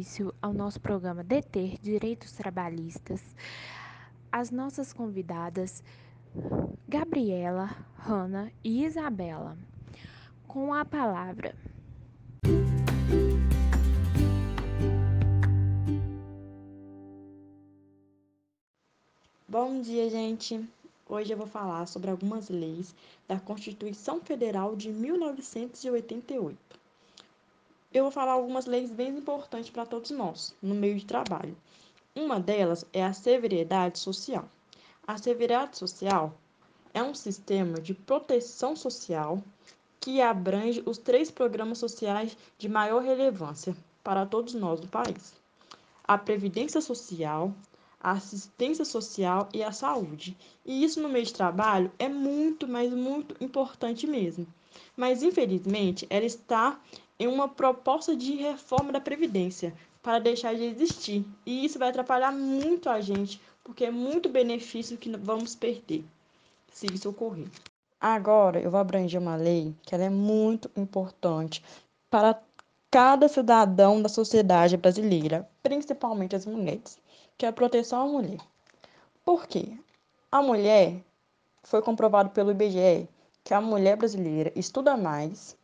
início ao nosso programa Deter Direitos Trabalhistas, as nossas convidadas Gabriela, Hanna e Isabela. Com a palavra. Bom dia, gente! Hoje eu vou falar sobre algumas leis da Constituição Federal de 1988. Eu vou falar algumas leis bem importantes para todos nós, no meio de trabalho. Uma delas é a severidade social. A severidade social é um sistema de proteção social que abrange os três programas sociais de maior relevância para todos nós do país: a Previdência Social, a assistência social e a saúde. E isso no meio de trabalho é muito, mas muito importante mesmo. Mas infelizmente ela está em uma proposta de reforma da Previdência para deixar de existir. E isso vai atrapalhar muito a gente, porque é muito benefício que vamos perder se isso ocorrer. Agora eu vou abranger uma lei que ela é muito importante para cada cidadão da sociedade brasileira, principalmente as mulheres que é a proteção à mulher. Por quê? A mulher, foi comprovado pelo IBGE, que a mulher brasileira estuda mais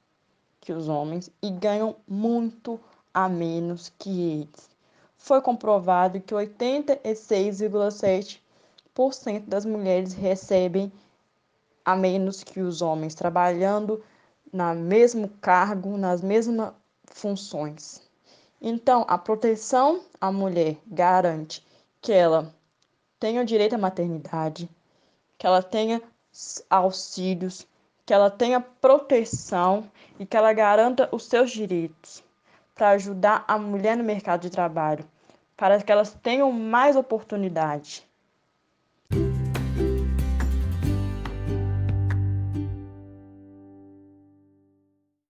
que os homens e ganham muito a menos que eles. Foi comprovado que 86,7% das mulheres recebem a menos que os homens, trabalhando no mesmo cargo, nas mesmas funções. Então, a proteção à mulher garante que ela tenha o direito à maternidade, que ela tenha auxílios, que ela tenha proteção e que ela garanta os seus direitos para ajudar a mulher no mercado de trabalho, para que elas tenham mais oportunidade.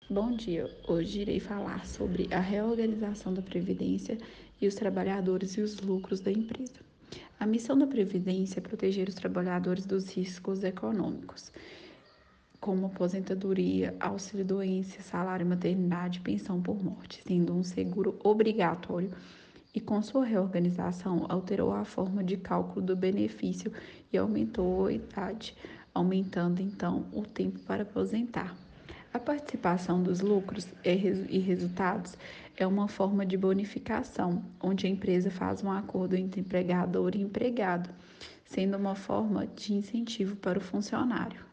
Bom dia, hoje irei falar sobre a reorganização da Previdência e os trabalhadores e os lucros da empresa. A missão da Previdência é proteger os trabalhadores dos riscos econômicos, como aposentadoria, auxílio-doença, salário maternidade pensão por morte, sendo um seguro obrigatório e com sua reorganização alterou a forma de cálculo do benefício e aumentou a idade, aumentando então o tempo para aposentar. A participação dos lucros e resultados é uma forma de bonificação, onde a empresa faz um acordo entre empregador e empregado, sendo uma forma de incentivo para o funcionário.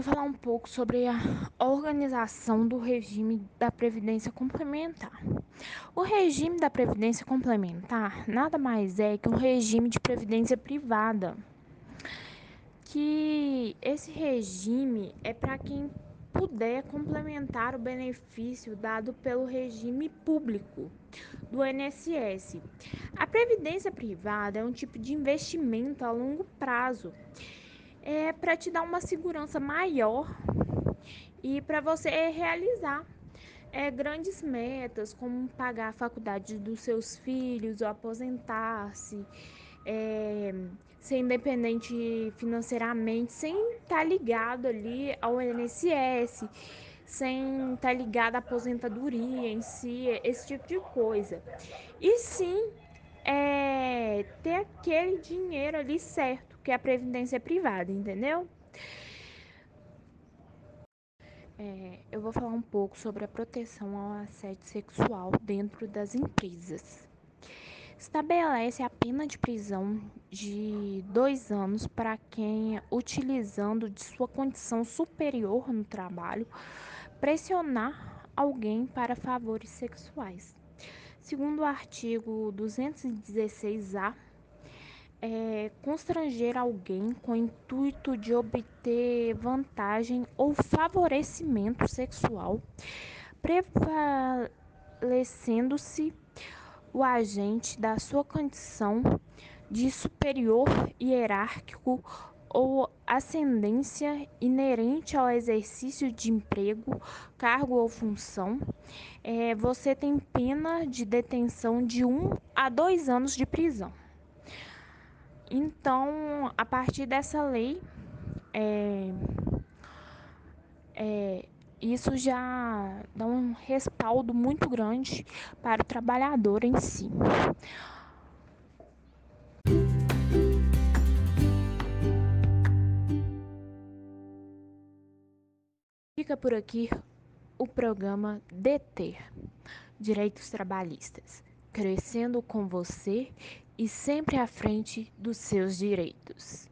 Vou falar um pouco sobre a organização do regime da Previdência Complementar. O regime da Previdência Complementar nada mais é que um regime de previdência privada que esse regime é para quem puder complementar o benefício dado pelo regime público do INSS. A previdência privada é um tipo de investimento a longo prazo. É para te dar uma segurança maior e para você realizar é, grandes metas, como pagar a faculdade dos seus filhos ou aposentar-se. É, ser independente financeiramente, sem estar tá ligado ali ao INSS, sem estar tá ligado à aposentadoria em si, esse tipo de coisa. E sim é, ter aquele dinheiro ali certo, que é a previdência privada, entendeu? É, eu vou falar um pouco sobre a proteção ao assédio sexual dentro das empresas estabelece a pena de prisão de dois anos para quem, utilizando de sua condição superior no trabalho, pressionar alguém para favores sexuais. Segundo o artigo 216-A, é, constranger alguém com o intuito de obter vantagem ou favorecimento sexual, prevalecendo-se o agente da sua condição de superior hierárquico ou ascendência inerente ao exercício de emprego, cargo ou função, é, você tem pena de detenção de um a dois anos de prisão. Então, a partir dessa lei, é, é, isso já dá um respaldo muito grande para o trabalhador em si. Fica por aqui o programa DETER Direitos Trabalhistas crescendo com você e sempre à frente dos seus direitos.